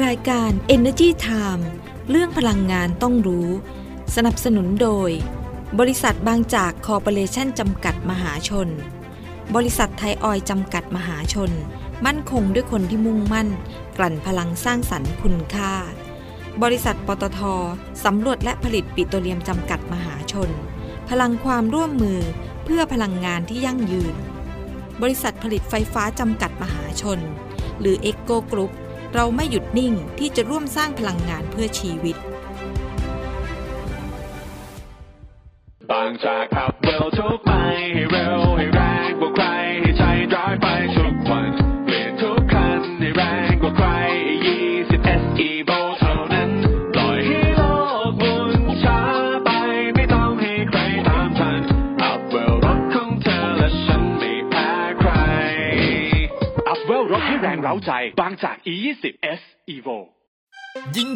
รายการ Energy Time เรื่องพลังงานต้องรู้ สนับสนุนโดย บริษัทบางจากคอร์ปอเรชั่นจำกัดมหาชน บริษัทไทยออยจำกัดมหาชน มั่นคงด้วยคนที่มุ่งมั่น กลั่นพลังสร้างสรรค์คุณค่า บริษัทปตทสำรวจและผลิตปิโตรเลียมจำกัดมหาชน พลังความร่วมมือเพื่อพลังงานที่ยั่งยืน บริษัทผลิตไฟฟ้าจำกัดมหาชน หรือ EGCO Group เราไม่หยุดนิ่งที่จะร่วมสร้างพลังงานเพื่อชีวิตบางจากขับเร็วทุกไปให้เร็ว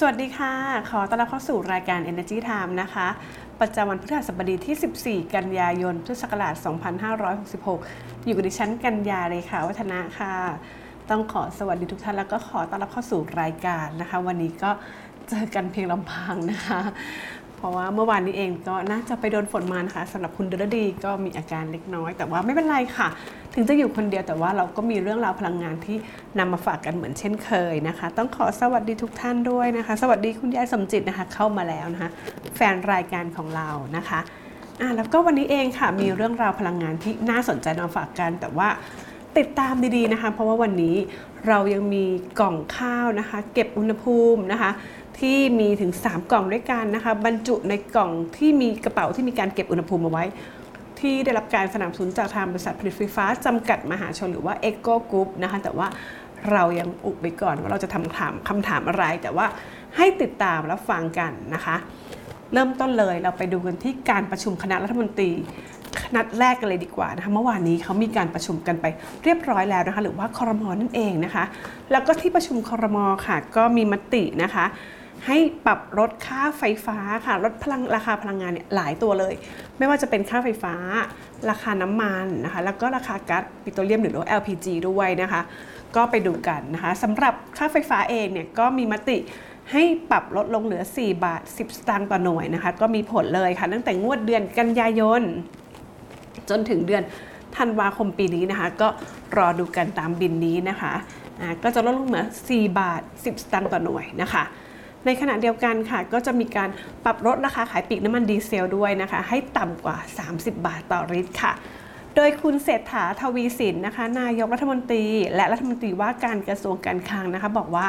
สวัสดีค่ะ ขอต้อนรับเข้าสู่รายการ Energy Time นะคะ ประจำวันพฤหัสบดีที่ 14 กันยายน พุทธศักราช 2566 อยู่กับดิฉันกัญญาเลยค่ะ วัฒนะค่ะ ต้องขอสวัสดีทุกท่านแล้วก็ขอต้อนรับเข้าสู่รายการนะคะ วันนี้ก็เจอกันเพียงลำพังนะคะ เพราะว่าเมื่อวานนี้เองก็น่าจะไปโดนฝนมานะคะสำหรับคุณเดลดีก็มีอาการเล็กน้อย แต่ว่าไม่เป็นไรค่ะ ถึงจะอยู่คนเดียวแต่ว่าเราก็มีเรื่องราวพลังงานที่นำมาฝากกันเหมือนเช่นเคยนะคะ ต้องขอสวัสดีทุกท่านด้วยนะคะ สวัสดีคุณยายสมจิตนะคะเข้ามาแล้วนะคะ แฟนรายการของเรานะคะอะแล้วก็วันนี้เองค่ะมีเรื่องราวพลังงานที่น่าสนใจมาฝากกัน แต่ว่าติดตามดีๆนะคะ เพราะว่าวันนี้เรายังมีกล่องข้าวนะคะ เก็บอุณหภูมินะคะ ที่มีถึง 3 กล่องด้วยกันนะคะ บรรจุในกล่องที่มีกระเป๋าที่มีการเก็บอุณหภูมิเอาไว้ ที่ได้รับการสนับสนุนจากทางบริษัทผลิตไฟฟ้าจำกัดมหาชนหรือว่า e c o Group นะคะ แต่ว่าเรายังอุบไปก่อนว่าเราจะทำถามคำถามอะไร แต่ว่าให้ติดตามรับฟังกันนะคะ เริ่มต้นเลยเราไปดูกันที่การประชุมคณะรัฐมนตรีนัดแรกกันเลยดีกว่านะคะเมื่อวานนี้เขามีการประชุมกันไปเรียบร้อยแล้วนะคะ หรือว่าคอรมอนั่นเองนะคะ แล้วก็ที่ประชุมคอรมอค่ะ ก็มีมตินะคะ ให้ปรับลดค่าไฟฟ้าค่ะลดพลังราคาพลังงานเนี่ยหลายตัวเลย ไม่ว่าจะเป็นค่าไฟฟ้า ราคาน้ำมันนะคะแล้วก็ราคาก๊าซปิโตรเลียมหรือว่า LPG ด้วยนะคะ ก็ไปดูกันนะคะสำหรับค่าไฟฟ้าเองเนี่ยก็มีมติให้ปรับลดลงเหลือ 4 บาท 10 สตางค์ต่อหน่วยนะคะก็มีผลเลยค่ะ ตั้งแต่งวดเดือนกันยายน จนถึงเดือนธันวาคมปีนี้นะคะ ก็รอดูกันตามบินนี้นะคะอ่าก็จะลดลงเหลือ 4 บาท 10 สตางค์ต่อหน่วยนะคะ ในขณะเดียวกันค่ะ ก็จะมีการปรับลดราคาขายปลีกน้ำมันดีเซลด้วยนะคะ ให้ต่ำกว่า 30 บาทต่อลิตรค่ะโดยคุณเศรษฐาทวีสินนะคะ นายกรัฐมนตรี และรัฐมนตรีว่าการกระทรวงการคลังนะคะ บอกว่า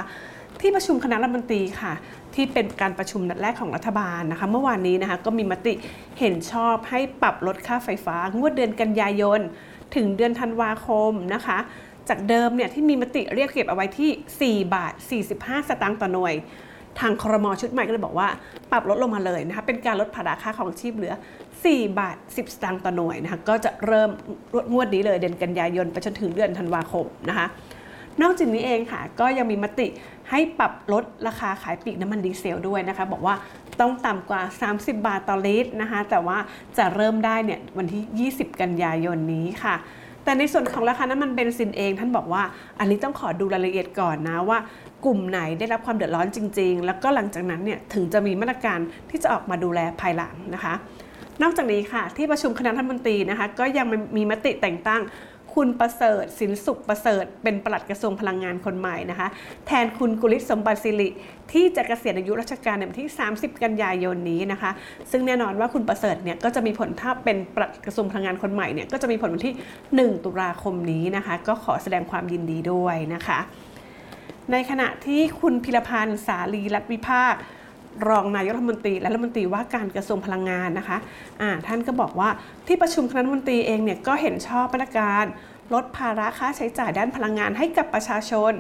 ที่ประชุมคณะรัฐมนตรีค่ะ ที่เป็นการประชุมนัดแรกของรัฐบาลนะคะ เมื่อวานนี้นะคะก็มีมติเห็นชอบให้ปรับลดค่าไฟฟ้างวดเดือนกันยายน ถึงเดือนธันวาคมนะคะ จากเดิมเนี่ยที่มีมติเรียกเก็บเอาไว้ที่ 4 บาท 45 สตางค์ต่อหน่วย ทางครมชุดใหม่ก็เลยบอกว่า ปรับลดลงมาเลยนะคะเป็นการลดภาระค่าของชีพเหลือ 4 บาท 10 สตางค์ต่อหน่วยนะคะก็จะเริ่มงวดนี้เลยเดือนกันยายนไปจนถึงเดือนธันวาคมนะคะนอกจากนี้เองค่ะ ก็ยังมีมติให้ปรับลดราคาขายปลีกน้ำมันดีเซลด้วยนะคะ บอกว่าต้องต่ำกว่า 30 บาทต่อลิตรนะคะ แต่ว่าจะเริ่มได้เนี่ยวันที่ 20 กันยายนนี้ค่ะ แต่ในส่วนของราคาน้ำมันเบนซินเอง ท่านบอกว่าอันนี้ต้องขอดูรายละเอียดก่อนนะว่ากลุ่มไหนได้รับความเดือดร้อนจริง ๆ แล้วก็หลังจากนั้นเนี่ยถึงจะมีมาตรการที่จะออกมาดูแลภายหลังนะคะ นอกจากนี้ค่ะที่ประชุมคณะรัฐมนตรีนะคะก็ยังมีมติแต่งตั้ง คุณประเสริฐสินสุขประเสริฐ เป็นปลัดกระทรวงพลังงานคนใหม่นะคะ แทนคุณกุลิศสมบัติสิริที่จะเกษียณอายุราชการในวันที่ 30 กันยายนนี้นะคะ ซึ่งแน่นอนว่าคุณประเสริฐเนี่ยก็จะมีผลถ้าเป็นปลัดกระทรวงพลังงานคนใหม่เนี่ยก็จะมีผลวันที่ 1 ตุลาคมนี้นะคะ ก็ขอแสดงความยินดีด้วยนะคะ ในขณะที่คุณพิรพันธ์สาลีรัตวิภาค รองนายกรัฐมนตรีและรัฐมนตรีว่าการกระทรวงพลังงานนะคะะท่านก็บอกว่าที่ประชุมคณะรัฐมนตรีเองเนี่ยก็เห็นชอบมาตรการลดภาระค่าใช้จ่ายด้านพลังงานให้กับประชาชน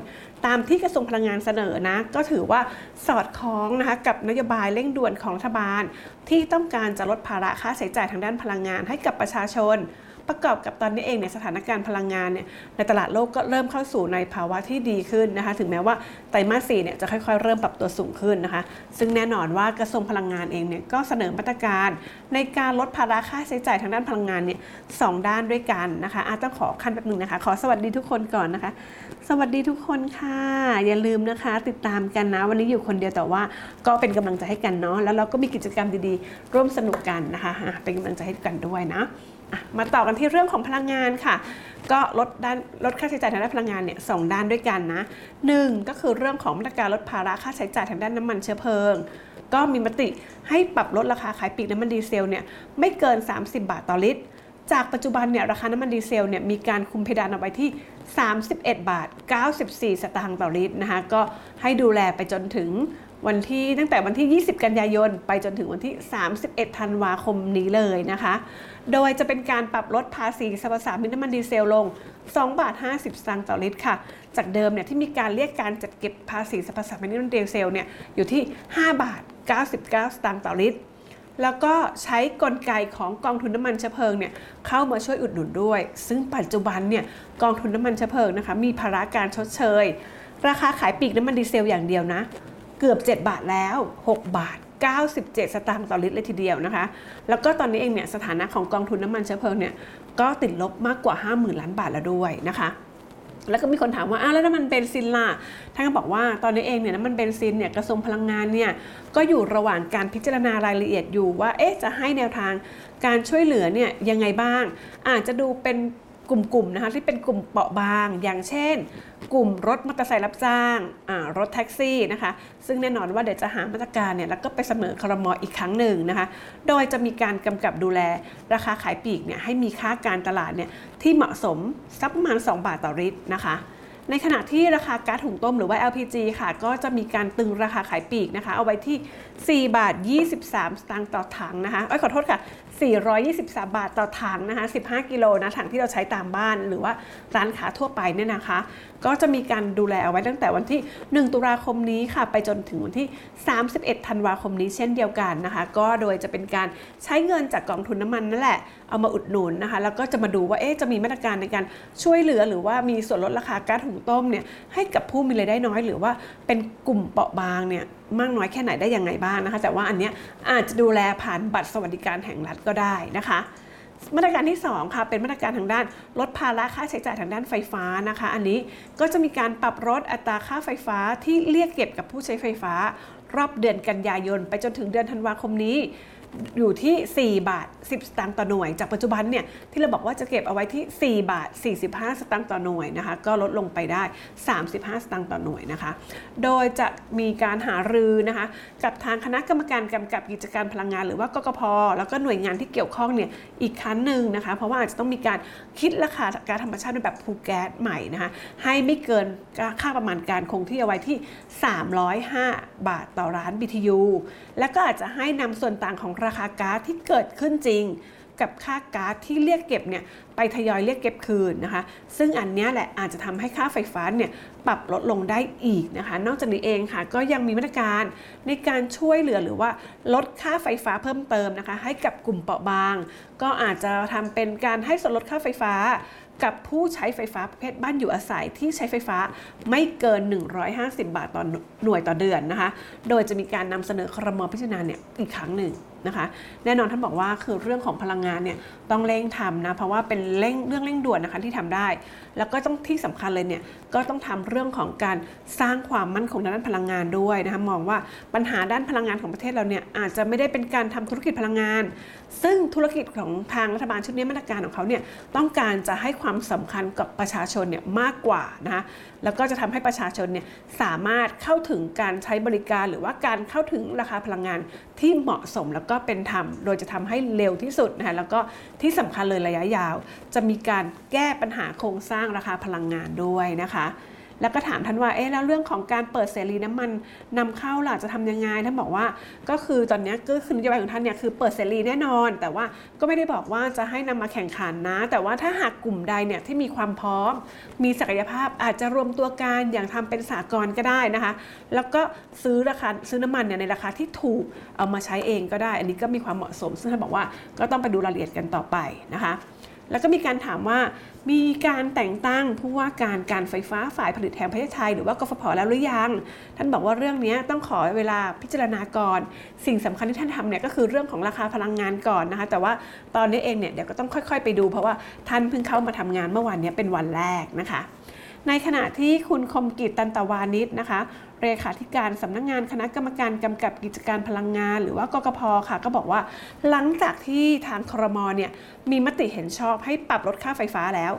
ตามที่กระทรวงพลังงานเสนอนะก็ถือว่าสอดคล้องนะคะกับนโยบายเร่งด่วนของรัฐบาล ที่ต้องการจะลดภาระค่าใช้จ่ายทางด้านพลังงานให้กับประชาชน ประกอบกับตอนนี้เองเนี่ยสถานการณ์พลังงานเนี่ยในตลาดโลกก็เริ่มเข้าสู่ในภาวะที่ดีขึ้นนะคะ ถึงแม้ว่าไตรมาสสี่เนี่ยจะค่อยๆ เริ่มปรับตัวสูงขึ้นนะคะ ซึ่งแน่นอนว่ากระทรวงพลังงานเองเนี่ยก็เสนอมาตรการในการลดภาระค่าใช้จ่ายทางด้านพลังงานเนี่ยสองด้านด้วยกันนะคะอาจต้องขอขั้นแป๊บหนึ่งนะคะ ขอสวัสดีทุกคนก่อนนะคะ สวัสดีทุกคนค่ะ อย่าลืมนะคะ ติดตามกันนะ วันนี้อยู่คนเดียวแต่ว่าก็เป็นกำลังใจให้กันเนาะแล้วเราก็มีกิจกรรมดีๆ ร่วมสนุกกันนะคะเป็นกำลังใจให้กันด้วยนะ มาต่อกันที่เรื่องของพลังงานค่ะ ก็ลดด้านลดค่าใช้จ่ายทางด้านพลังงานเนี่ยสองด้านด้วยกันนะหนึ่งก็คือเรื่องของมาตรการลดภาระค่าใช้จ่ายทางด้านน้ำมันเชื้อเพลิง ก็มีมติให้ปรับลดราคาขายปลีกน้ำมันดีเซลเนี่ยไม่เกิน 30 บาทต่อลิตร จากปัจจุบันเนี่ยราคาน้ำมันดีเซลเนี่ยมีการคุมเพดานเอาไว้ที่ 31 บาท 94 สตางค์ต่อลิตรนะคะก็ให้ดูแลไปจนถึงวันที่ตั้งแต่วันที่ 20 กันยายน ไปจนถึงวันที่ 31 ธันวาคมนี้เลยนะคะ โดยจะเป็นการปรับลดภาษีสรรพสามิตน้ำมันดีเซลลง 2 บาท 50สตางค์ต่อลิตรค่ะ จากเดิมเนี่ยที่มีการเรียกการจัดเก็บภาษีสรรพสามิตน้ำมันดีเซลเนี่ยอยู่ที่ 5 บาท 99 สตางค์ต่อลิตร แล้วก็ใช้กลไกของกองทุนน้ำมันเชื้อเพลิงเนี่ยเข้ามาช่วยอุดหนุนด้วย ซึ่งปัจจุบันเนี่ยกองทุนน้ำมันเชื้อเพลิงนะคะมีภาระการชดเชย ราคาขายปลีกน้ำมันดีเซลอย่างเดียวนะ เกือบ 7 บาทแล้ว 6 บาท 97 สตางค์ต่อลิตรเลยทีเดียวนะคะ แล้วก็ตอนนี้เองเนี่ยสถานะของกองทุนน้ำมันเชื้อเพลิงเนี่ยก็ติดลบมากกว่า 50,000 ล้านบาทแล้วด้วยนะคะแล้วก็มีคนถามว่าอ้าวแล้วน้ำมันเบนซินล่ะ ท่านก็บอกว่าตอนนี้เองเนี่ยน้ำมันเบนซินเนี่ยกระทรวงพลังงานเนี่ยก็อยู่ระหว่างการพิจารณารายละเอียดอยู่ว่าเอ๊ะจะให้แนวทางการช่วยเหลือเนี่ยยังไงบ้าง อาจจะดูเป็นกลุ่มๆนะคะที่เป็นกลุ่มเปราะบาง อย่างเช่น กลุ่มรถมอเตอร์ไซค์รับจ้างรถแท็กซี่นะคะซึ่งแน่นอนว่าเดี๋ยวจะหามาตรการเนี่ยแล้วก็ไปเสนอครมอีกครั้งหนึ่งนะคะโดยจะมีการกำกับดูแลราคาขายปลีกเนี่ยให้มีค่าการตลาดเนี่ยที่เหมาะสมสักประมาณ 2 บาทต่อลิตรนะคะในขณะที่ราคาก๊าซหุงต้มหรือว่า LPG ค่ะ ก็จะมีการตึงราคาขายปลีกนะคะ เอาไว้ที่ 4 บาท 23 สตางค์ต่อถังนะคะ เอ้ยขอโทษค่ะ 423 บาทต่อถังนะคะ 15 กิโลนะถังที่เราใช้ตามบ้านหรือว่าร้านค้าทั่วไปเนี่ยนะคะ ก็จะมีการดูแลเอาไว้ตั้งแต่วันที่ 1 ตุลาคมนี้ค่ะ ไปจนถึงวันที่ 31 ธันวาคมนี้เช่นเดียวกันนะคะ ก็โดยจะเป็นการใช้เงินจากกองทุนน้ำมันนั่นแหละ เอามาอุดหนุนนะคะ แล้วก็จะมาดูว่าเอ๊ะจะมีมาตรการในการช่วยเหลือหรือว่ามีส่วนลดราคาก๊าซหุงต้มเนี่ยให้กับผู้มีรายได้น้อย หรือว่าเป็นกลุ่มเปราะบางเนี่ย มากน้อยแค่ไหนได้ยังไงบ้างนะคะ แต่ว่าอันเนี้ยอาจจะดูแลผ่านบัตรสวัสดิการแห่งรัฐก็ได้นะคะมาตรการที่2ค่ะเป็นมาตรการทางด้านลดภาระค่าใช้จ่ายทางด้านไฟฟ้านะคะ อันนี้ก็จะมีการปรับลดอัตราค่าไฟฟ้าที่เรียกเก็บกับผู้ใช้ไฟฟ้า รอบเดือนกันยายน ไปจนถึงเดือนธันวาคมนี้ อยู่ที่ 4 บาท 10 สตางค์ต่อหน่วย จากปัจจุบันเนี่ยที่เราบอกว่าจะเก็บเอาไว้ที่ 4 บาท 45 สตางค์ต่อหน่วยนะคะก็ลดลงไปได้ 35 สตางค์ต่อหน่วยนะคะ โดยจะมีการหารือนะคะกับทางคณะกรรมการกำกับกิจการพลังงาน หรือว่ากกพแล้วก็หน่วยงานที่เกี่ยวข้องเนี่ยอีกครั้งหนึ่งนะคะเพราะว่าอาจจะต้องมีการคิดราคาก๊าซธรรมชาติในแบบภูแก๊สใหม่นะคะให้ไม่เกินค่าประมาณการคงที่เอาไว้ที่ 305 บาทต่อร้าน BTU และก็อาจจะให้นำส่วนต่างของราคาก๊าซที่เกิดขึ้นจริง กับค่าก๊าซที่เรียกเก็บเนี่ยไปทยอยเรียกเก็บคืนนะคะ ซึ่งอันนี้แหละอาจจะทำให้ค่าไฟฟ้าเนี่ยปรับลดลงได้อีกนะคะ นอกจากนี้เองค่ะ ก็ยังมีมาตรการในการช่วยเหลือหรือว่าลดค่าไฟฟ้าเพิ่มเติมนะคะ ให้กับกลุ่มเปราะบาง ก็อาจจะทำเป็นการให้ส่วนลดค่าไฟฟ้ากับผู้ใช้ไฟฟ้าประเภทบ้านอยู่อาศัยที่ใช้ไฟฟ้าไม่เกิน 150 บาทต่อหน่วยต่อเดือนนะคะ โดยจะมีการนำเสนอครมพิจารณาเนี่ยอีกครั้งหนึ่ง นะคะ แน่นอนท่านบอกว่าคือเรื่องของพลังงานเนี่ยต้องเร่งทำนะเพราะว่าเป็นเร่งเรื่องเร่งด่วนนะคะที่ทำได้ แล้วก็ต้องที่สำคัญเลยเนี่ยก็ต้องทำเรื่องของการสร้างความมั่นคงด้านพลังงานด้วยนะคะมองว่าปัญหาด้านพลังงานของประเทศเราเนี่ยอาจจะไม่ได้เป็นการทำธุรกิจพลังงาน ซึ่งธุรกิจของทางรัฐบาลชุดนี้มาตรการของเขาเนี่ยต้องการจะให้ความสำคัญกับประชาชนเนี่ยมากกว่านะคะแล้วก็จะทำให้ประชาชนเนี่ยสามารถเข้าถึงการใช้บริการ หรือว่าการเข้าถึงราคาพลังงานที่เหมาะสมแล้วก็เป็นธรรม โดยจะทำให้เร็วที่สุดนะคะแล้วก็ที่สำคัญเลยระยะยาว จะมีการแก้ปัญหาโครงสร้างราคาพลังงานด้วยนะคะ แล้วก็ถามท่านว่าเอ๊ะแล้วเรื่องของการเปิดเสรีน้ำมันนำเข้าล่ะจะทำยังไงท่านบอกว่าก็คือตอนนี้ก็คือนโยบายของท่านเนี่ยคือเปิดเสรีแน่นอน แต่ว่าก็ไม่ได้บอกว่าจะให้นำมาแข่งขันนะ แต่ว่าถ้าหากกลุ่มใดเนี่ยที่มีความพร้อม มีศักยภาพอาจจะรวมตัวกันอย่างทำเป็นสากลก็ได้นะคะ แล้วก็ซื้อราคาซื้อน้ำมันเนี่ยในราคาที่ถูกเอามาใช้เองก็ได้ อันนี้ก็มีความเหมาะสม ซึ่งท่านบอกว่าก็ต้องไปดูรายละเอียดกันต่อไปนะคะ แล้วก็มีการถามว่ามีการแต่งตั้งผู้ว่าการการไฟฟ้าฝ่ายผลิตแห่งประเทศไทย หรือว่ากฟผแล้วหรือยัง ท่านบอกว่าเรื่องนี้ต้องขอเวลาพิจารณาก่อน สิ่งสำคัญที่ท่านทำเนี่ยก็คือเรื่องของราคาพลังงานก่อนนะคะ แต่ว่าตอนนี้เองเนี่ยเดี๋ยวก็ต้องค่อย ๆ ไปดู เพราะว่าท่านเพิ่งเข้ามาทำงานเมื่อวันนี้เป็นวันแรกนะคะ ในขณะที่คุณคมกิจตันตวานิชนะคะ เลขาธิการสำนักงงานคณะกรรมการกำกับกิจการพลังงาน หรือว่ากกพค่ะ ก็บอกว่า หลังจากที่ทางครมเนี่ยมีมติเห็นชอบให้ปรับลดค่าไฟฟ้าแล้ว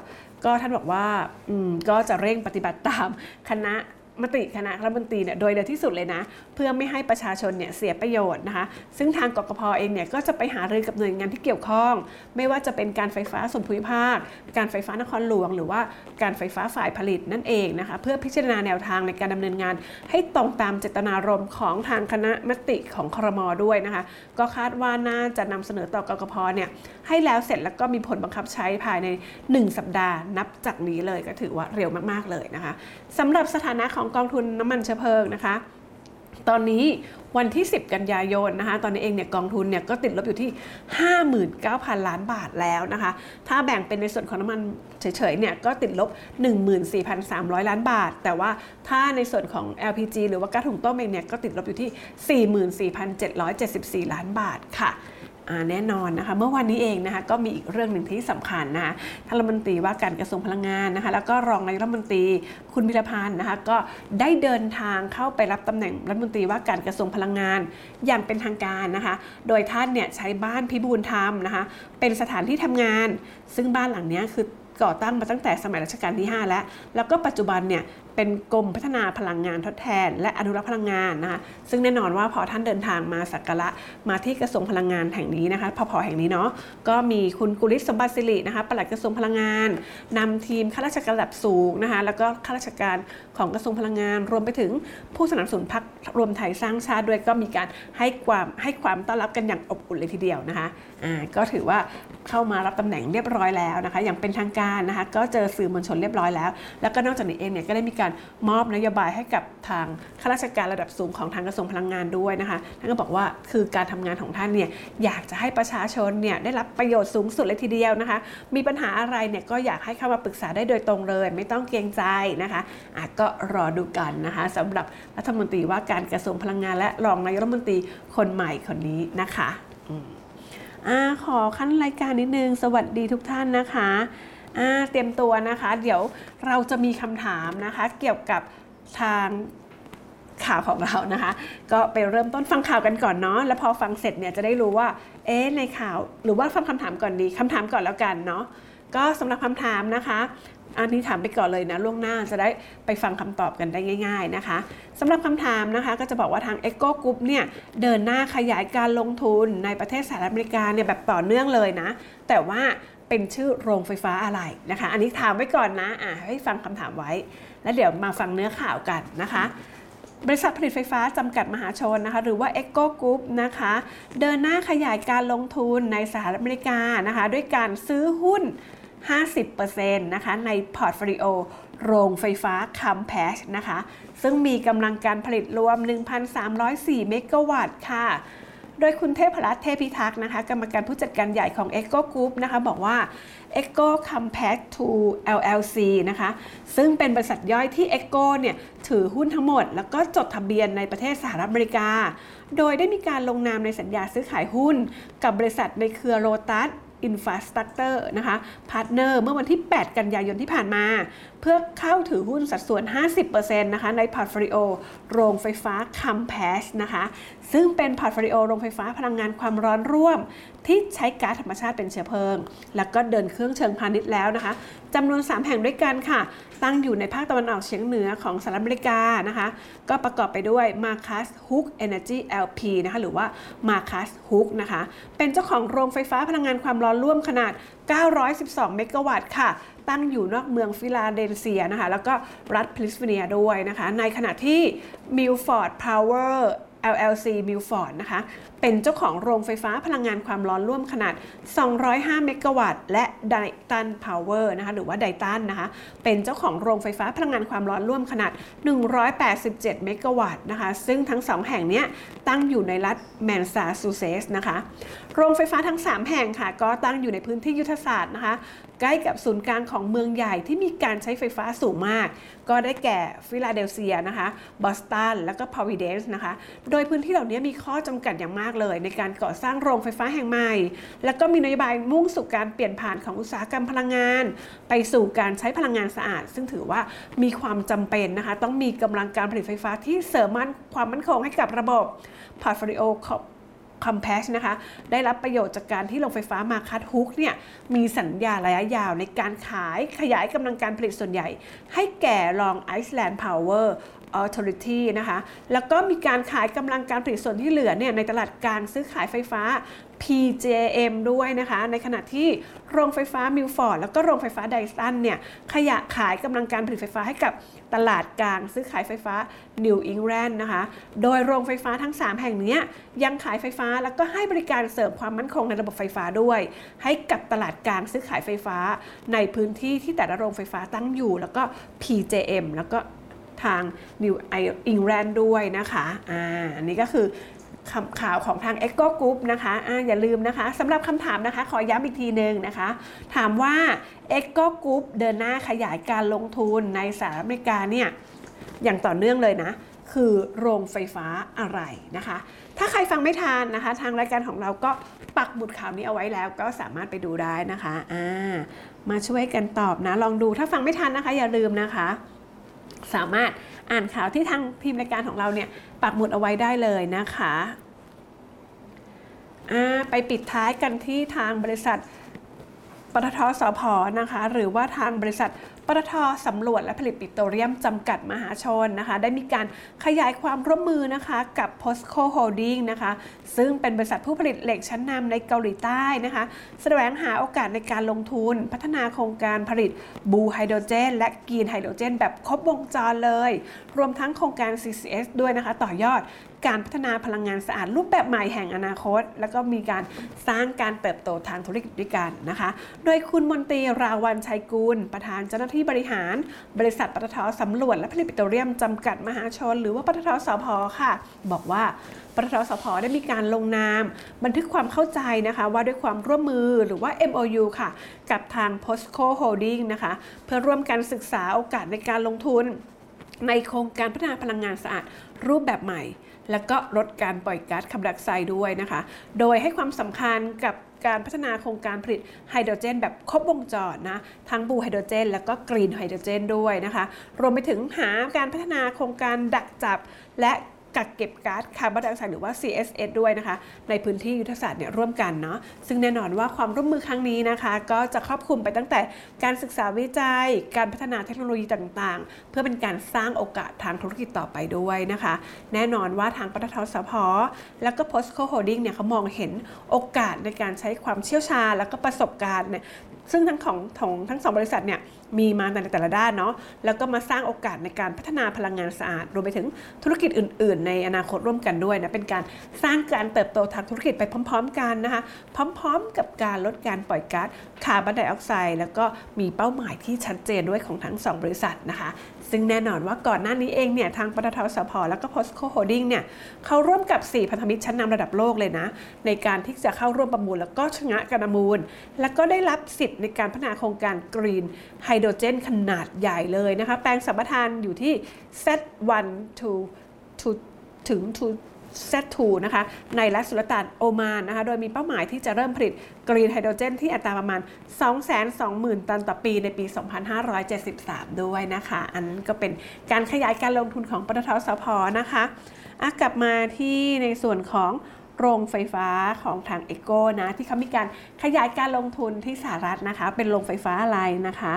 ก็ท่านบอกว่าอืมก็จะเร่งปฏิบัติตามคณะ มติคณะรัฐมนตรีเนี่ยโดยเร็วที่สุดเลยนะ เพื่อไม่ให้ประชาชนเนี่ยเสียประโยชน์นะคะ ซึ่งทางกกพเองเนี่ยก็จะไปหารือกับหน่วยงานที่เกี่ยวข้อง ไม่ว่าจะเป็นการไฟฟ้าส่วนภูมิภาค การไฟฟ้านครหลวง หรือว่าการไฟฟ้าฝ่ายผลิตนั่นเองนะคะ เพื่อพิจารณาแนวทางในการดำเนินงาน ให้ตรงตามเจตนารมณ์ของทางคณะมติของครมด้วยนะคะ ก็คาดว่าน่าจะนำเสนอต่อกกพเนี่ยให้แล้วเสร็จแล้วก็มีผลบังคับใช้ภายใน 1 สัปดาห์นับจากนี้เลยก็ถือว่าเร็วมากๆเลยนะคะสำหรับสถานะของกองทุนน้ำมันเชื้อเพลิงนะคะ ตอนนี้วันที่ 10 กันยายนนะคะ ตอนนี้เองเนี่ยกองทุนเนี่ยก็ติดลบอยู่ที่ 59,000 ล้านบาทแล้วนะคะ ถ้าแบ่งเป็นในส่วนของน้ำมันเฉยๆเนี่ยก็ติดลบ 14,300 ล้านบาท แต่ว่าถ้าในส่วนของ LPG หรือว่าก๊าซหุงต้มเองเนี่ยก็ติดลบอยู่ที่ 44,774 ล้านบาทค่ะ แน่นอนนะคะ เมื่อวันนี้เองนะคะก็มีอีกเรื่องหนึ่งที่สำคัญนะคะท่านรัฐมนตรีว่าการกระทรวงพลังงานนะคะ แล้วก็รองนายรัฐมนตรีคุณพิรพันธ์นะคะก็ได้เดินทางเข้าไปรับตำแหน่งรัฐมนตรีว่าการกระทรวงพลังงาน อย่างเป็นทางการนะคะ โดยท่านเนี่ยใช้บ้านพิบูลธรรมนะคะเป็นสถานที่ทำงาน ซึ่งบ้านหลังนี้คือก่อตั้งมาตั้งแต่สมัยรัชกาลที่ 5 แล้ว แล้วก็ปัจจุบันเนี่ย เป็นกรมพัฒนาพลังงานทดแทน และอนุรักษ์พลังงานนะคะซึ่งแน่นอนว่าพอท่านเดินทางมาสักการะมาที่กระทรวงพลังงานแห่งนี้นะคะพอพอแห่งนี้เนาะก็มีคุณกุลิศสมบัติสิรินะคะปลัดกระทรวงพลังงานนำทีมข้าราชการระดับสูงนะคะแล้วก็ข้าราชการของกระทรวงพลังงาน รวมไปถึงผู้สนับสนุนพรรครวมไทยสร้างชาติด้วยก็มีการให้ความให้ความต้อนรับกันอย่างอบอุ่นเลยทีเดียวนะคะ ก็ถือว่าเข้ามารับตำแหน่งเรียบร้อยแล้วนะคะ อย่างเป็นทางการนะคะ ก็เจอสื่อมวลชนเรียบร้อยแล้ว แล้วก็นอกจากนี้เองเนี่ยก็ได้มีการมอบนโยบายให้กับทางข้าราชการระดับสูงของทางกระทรวงพลังงานด้วยนะคะท่านก็บอกว่าคือการทำงานของท่านเนี่ยอยากจะให้ประชาชนเนี่ยได้รับประโยชน์สูงสุดเลยทีเดียวนะคะ มีปัญหาอะไรเนี่ยก็อยากให้เข้ามาปรึกษาได้โดยตรงเลย ไม่ต้องเกรงใจนะคะอะก็รอดูกันนะคะสำหรับรัฐมนตรีว่าการกระทรวงพลังงานและรองนายกรัฐมนตรีคนใหม่คนนี้นะคะ อาขอขั้นรายการนิดนึง สวัสดีทุกท่านนะคะอาเตรียมตัวนะคะ เดี๋ยวเราจะมีคำถามนะคะ เกี่ยวกับทางข่าวของเรานะคะ ก็ไปเริ่มต้นฟังข่าวกันก่อนเนาะแล้วพอฟังเสร็จเนี่ยจะได้รู้ว่า เอ๊ะในข่าวหรือว่าฟังคำถามก่อนดีคำถามก่อนแล้วกันเนาะก็สำหรับคำถามนะคะ อันนี้ถามไปก่อนเลยนะล่วงหน้าจะได้ไปฟังคำตอบกันได้ง่าย ๆนะคะสำหรับคำถามนะคะก็จะบอกว่าทาง Echo Group เนี่ยเดินหน้าขยายการลงทุนในประเทศสหรัฐอเมริกาเนี่ยแบบต่อเนื่องเลยนะ แต่ว่าเป็นชื่อโรงไฟฟ้าอะไรนะคะ อันนี้ถามไว้ก่อนนะอะให้ฟังคำถามไว้ แล้วเดี๋ยวมาฟังเนื้อข่าวกันนะคะบริษัทผลิตไฟฟ้าจำกัดมหาชนนะคะหรือว่า e c o Group นะคะเดินหน้าขยายการลงทุนในสหรัฐอเมริกานะคะด้วยการซื้อหุ้น 50%นะคะใน portfolio โรงไฟฟ้า Compass นะคะ ซึ่งมีกำลังการผลิตรวม 1,304 เมกะวัตต์ค่ะ โดยคุณเทพรัตน์เทพพิทักษ์นะคะ กรรมการผู้จัดการใหญ่ของ EGCO Group นะคะ บอกว่า EGCO Compass 2 LLC นะคะ ซึ่งเป็นบริษัทย่อยที่ EGCO เนี่ย ถือหุ้นทั้งหมด แล้วก็จดทะเบียนในประเทศสหรัฐอเมริกา โดยได้มีการลงนามในสัญญาซื้อขายหุ้น กับบริษัทในเครือโ o ตัส Infrastructure นะคะ Partners เมื่อวันที่ 8 กันยายนที่ผ่านมา เพื่อเข้าถือหุ้นสัดส่วน 50%นะคะใน portfolio โรงไฟฟ้า Compass นะคะซึ่งเป็น portfolio โรงไฟฟ้าพลังงานความร้อนร่วม ที่ใช้ก๊าซธรรมชาติเป็นเชื้อเพลิง แล้วก็เดินเครื่องเชิงพาณิชย์แล้วนะคะจำนวน 3 แห่งด้วยกันค่ะ ตั้งอยู่ในภาคตะวันออกเฉียงเหนือของสหรัฐอเมริกานะคะ ก็ประกอบไปด้วย Marcus Hook Energy LP นะคะ หรือว่า Marcus Hook นะคะ เป็นเจ้าของโรงไฟฟ้าพลังงานความร้อนร่วมขนาด 912 เมกะวัตต์ค่ะ ตั้งอยู่นอกเมืองฟิลาเดลเฟียนะคะ แล้วก็รัฐเพนซิลเวเนียด้วยนะคะ ในขณะที่ Milford Power LLC Milford นะคะเป็นเจ้าของโรงไฟฟ้าพลังงานความร้อนร่วมขนาด 205 เมกะวัตต์ และ Dighton Power นะคะหรือว่า Dighton นะคะ เป็นเจ้าของโรงไฟฟ้าพลังงานความร้อนร่วมขนาด 187 เมกะวัตต์นะคะ ซึ่งทั้ง 2 แห่งนี้ตั้งอยู่ในรัฐแมนซาชูเซตส์นะคะ โรงไฟฟ้าทั้ง 3 แห่งค่ะ ก็ตั้งอยู่ในพื้นที่ยุทธศาสตร์นะคะ ใกล้กับศูนย์กลางของเมืองใหญ่ที่มีการใช้ไฟฟ้าสูงมาก ก็ได้แก่ฟิลาเดลเซียนะคะ บอสตัน แล้วก็พาวิเดนส์นะคะ โดยพื้นที่เหล่านี้มีข้อจำกัดอย่างมากากเลย ในการก่อสร้างโรงไฟฟ้าแห่งใหม่ แล้วก็มีนโยบายมุ่งสู่การเปลี่ยนผ่านของอุตสาหกรรมพลังงาน ไปสู่การใช้พลังงานสะอาด ซึ่งถือว่ามีความจำเป็นนะคะ ต้องมีกำลังการผลิตไฟฟ้าที่เสริมมั่นความมั่นคงให้กับระบบ portfolio Compass นะคะได้รับประโยชน์จากการที่โรงไฟฟ้า Marcus Hook เนี่ยมีสัญญาระยะยาวในการขายขยายกำลังการผลิตส่วนใหญ่ ให้แก่ Long Island Power Authority นะคะ แล้วก็มีการขายกำลังการผลิตส่วนที่เหลือเนี่ยในตลาดการซื้อขายไฟฟ้า PJM ด้วยนะคะ ในขณะที่โรงไฟฟ้ามิลฟอร์ดแล้วก็โรงไฟฟ้าไดซันเนี่ยขยะขายกำลังการผลิตไฟฟ้าให้กับตลาดกลางซื้อขายไฟฟ้า New England นะคะ โดยโรงไฟฟ้าทั้ง 3 แห่งนี้ยังขายไฟฟ้าแล้วก็ให้บริการเสริมความมั่นคงในระบบไฟฟ้าด้วย ให้กับตลาดกลางซื้อขายไฟฟ้า ในพื้นที่ที่แต่ละโรงไฟฟ้าตั้งอยู่ แล้วก็ PJM แล้วก็ ทาง New England ด้วยนะคะอ่าอันนี้ก็คือข่าวของทาง e c o Group นะคะอะอย่าลืมนะคะสำหรับคำถามนะคะ ขอย้ำอีกทีหนึ่งนะคะ ถามว่า e c o Group เดินหน้าขยายการลงทุนในสหรัฐอเมริกาเนี่ยอย่างต่อเนื่องเลยนะ คือโรงไฟฟ้าอะไรนะคะ ถ้าใครฟังไม่ทันนะคะ ทางรายการของเราก็ปักหมุดข่าวนี้เอาไว้แล้วก็สามารถไปดูได้นะคะอ่ามาช่วยกันตอบนะ ลองดูถ้าฟังไม่ทันนะคะ อย่าลืมนะคะ สามารถอ่านข่าวที่ทางทีมรายการของเราเนี่ยปักหมุดเอาไว้ได้เลยนะคะไปปิดท้ายกันที่ทางบริษัทปตทสพนะคะ หรือว่าทางบริษัท ปตทสำรวจและผลิตปิโตรเลียมจำกัดมหาชนนะคะ ได้มีการขยายความร่วมมือนะคะกับ POSCO Holding นะคะ ซึ่งเป็นบริษัทผู้ผลิตเหล็กชั้นนำในเกาหลีใต้นะคะแสวงหาโอกาสในการลงทุน พัฒนาโครงการผลิตบูไฮโดรเจน และกรีนไฮโดรเจน แบบครบวงจรเลย รวมทั้งโครงการ CCS ด้วยนะคะ ต่อยอด การพัฒนาพลังงานสะอาดรูปแบบใหม่แห่งอนาคต แล้วก็มีการสร้างการเติบโตทางธุรกิจด้วยกันนะคะ โดยคุณมนตรีราวันชัยกุล ประธานเจ้าหน้าที่บริหาร บริษัทปตทสำรวจและผลิตปิโตรเลียมจำกัดมหาชน หรือว่าปตทสพค่ะ บอกว่าปตทสพได้มีการลงนาม บันทึกความเข้าใจนะคะ ว่าด้วยความร่วมมือหรือว่า MOU ค่ะ กับทาง POSCO Holding นะคะ เพื่อร่วมกันศึกษาโอกาสในการลงทุน ในโครงการพัฒนาพลังงานสะอาดรูปแบบใหม่ แล้วก็ลดการปล่อยก๊าซคาร์บอนไดออกไซด์ด้วยนะคะ โดยให้ความสำคัญกับการพัฒนาโครงการผลิตไฮโดรเจน แบบครบวงจรนะทั้ง blue hydrogen แล้วก็ green hydrogen ด้วยนะคะ รวมไปถึงหาการพัฒนาโครงการดักจับและ กักเก็บก๊าซคาร์บอนไดออกไซด์หรือว่า CSS ด้วยนะคะ ในพื้นที่ยุทธศาสตร์เนี่ยร่วมกันเนาะซึ่งแน่นอนว่าความร่วมมือครั้งนี้นะคะ ก็จะครอบคลุมไปตั้งแต่การศึกษาวิจัย การพัฒนาเทคโนโลยีต่างๆ เพื่อเป็นการสร้างโอกาสทางธุรกิจต่อไปด้วยนะคะ แน่นอนว่าทางปตทสพแล้วก็ POSCO Holding เนี่ยเขามองเห็นโอกาสในการใช้ความเชี่ยวชาญ แล้วก็ประสบการณ์เนี่ย ซึ่งทั้งของของทั้งสองบริษัทเนี่ยมีมาในแต่ละด้านเนาะแล้วก็มาสร้างโอกาสในการพัฒนาพลังงานสะอาดรวมไปถึงธุรกิจอื่น ๆ ในอนาคตร่วมกันด้วยนะเป็นการสร้างการเติบโตทางธุรกิจไปพร้อม ๆ กันนะคะพร้อม ๆ กับการลดการปล่อยก๊าซคาร์บอนไดออกไซด์แล้วก็มีเป้าหมายที่ชัดเจนด้วยของทั้ง 2 บริษัทนะคะ ซึ่งแน่นอนว่าก่อนหน้านี้เองเนี่ยทางปตทสพแล้วก็ POSCO Holding เนี่ยเขาร่วมกับ 4 พันธมิตรชั้นนำระดับโลกเลยนะ ในการที่จะเข้าร่วมประมูล แล้วก็ชนะการประมูล แล้วก็ได้รับสิทธิ์ในการพัฒนาโครงการกรีนไฮโดรเจนขนาดใหญ่เลยนะคะแปลงสัมปทานอยู่ที่ Z1 to to ถึง to Z2 นะคะในรัฐสุลต่านโอมานนะคะโดยมีเป้าหมายที่จะเริ่มผลิตกรีนไฮโดรเจนที่อัตราประมาณ 220,000 ตันต่อปีในปี 2573 ด้วยนะคะ อันก็เป็นการขยายการลงทุนของปตทสพนะคะอะกลับมาที่ในส่วนของโรงไฟฟ้าของทางเอโกนะที่เขามีการขยายการลงทุนที่สหรัฐนะคะ เป็นโรงไฟฟ้าอะไรนะคะ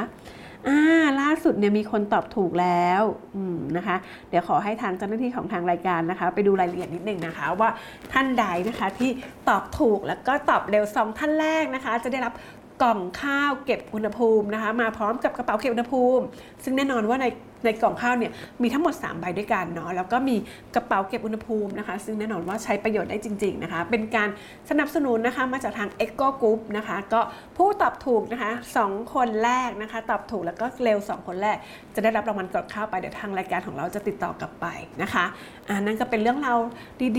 อ่าล่าสุดเนี่ยมีคนตอบถูกแล้วอืมนะคะ เดี๋ยวขอให้ทางเจ้าหน้าที่ของทางรายการนะคะ ไปดูรายละเอียดนิดนึงนะคะ ว่าท่านใดนะคะที่ตอบถูกแล้วก็ตอบเร็วสองท่านแรกนะคะ จะได้รับกล่องข้าวเก็บอุณหภูมินะคะ มาพร้อมกับกระเป๋าเก็บอุณหภูมิ ซึ่งแน่นอนว่าใน ในกล่องข้าวเนี่ยมีทั้งหมด 3 ใบด้วยกันเนาะแล้วก็มีกระเป๋าเก็บอุณหภูมินะคะ ซึ่งแน่นอนว่าใช้ประโยชน์ได้จริง ๆนะคะ เป็นการสนับสนุนนะคะมาจากทาง e c o Group นะคะ ก็ผู้ตอบถูกนะคะ 2 คนแรกนะคะ ตอบถูกแล้วก็เร็ว 2 คนแรก จะได้รับรางวัลกล่องข้าวไปเดี๋ยวทางรายการของเราจะติดต่อกลับไปนะคะอ่านั่นก็เป็นเรื่องเรา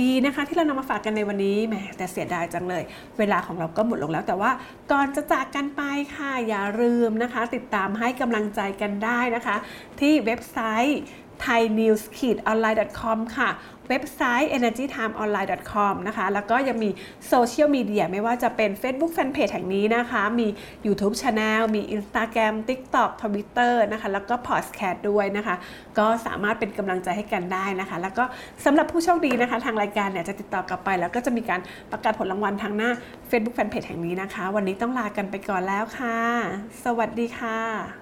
ดีๆนะคะ ที่เรานำมาฝากกันในวันนี้แหมแต่เสียดายจังเลย เวลาของเราก็หมดลงแล้ว แต่ว่าก่อนจะจากกันไปค่ะอย่าลืมนะคะ ติดตามให้กำลังใจกันได้นะคะ ที่เว็บ็บไซต์ thainews-online.com ค่ะ เว็บไซต์ energytimeonline.com นะคะ แล้วก็ยังมีโซเชียลมีเดียไม่ว่าจะเป็น Facebook Fanpage แห่งนี้นะคะ มี YouTube Channel มี Instagram TikTok Twitter นะคะ แล้วก็ Podcast ด้วยนะคะ ก็สามารถเป็นกำลังใจให้กันได้นะคะ แล้วก็สำหรับผู้โชคดีนะคะ ทางรายการเนี่ยจะติดต่อกลับไป แล้วก็จะมีการประกาศผลรางวัลทางหน้า Facebook Fanpage แห่งนี้นะคะ วันนี้ต้องลากันไปก่อนแล้วค่ะ สวัสดีค่ะ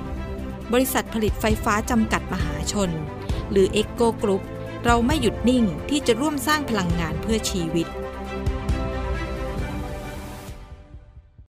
บริษัทผลิตไฟฟ้าจำกัดมหาชน หรือ EGCO Group เราไม่หยุดนิ่งที่จะร่วมสร้างพลังงานเพื่อชีวิต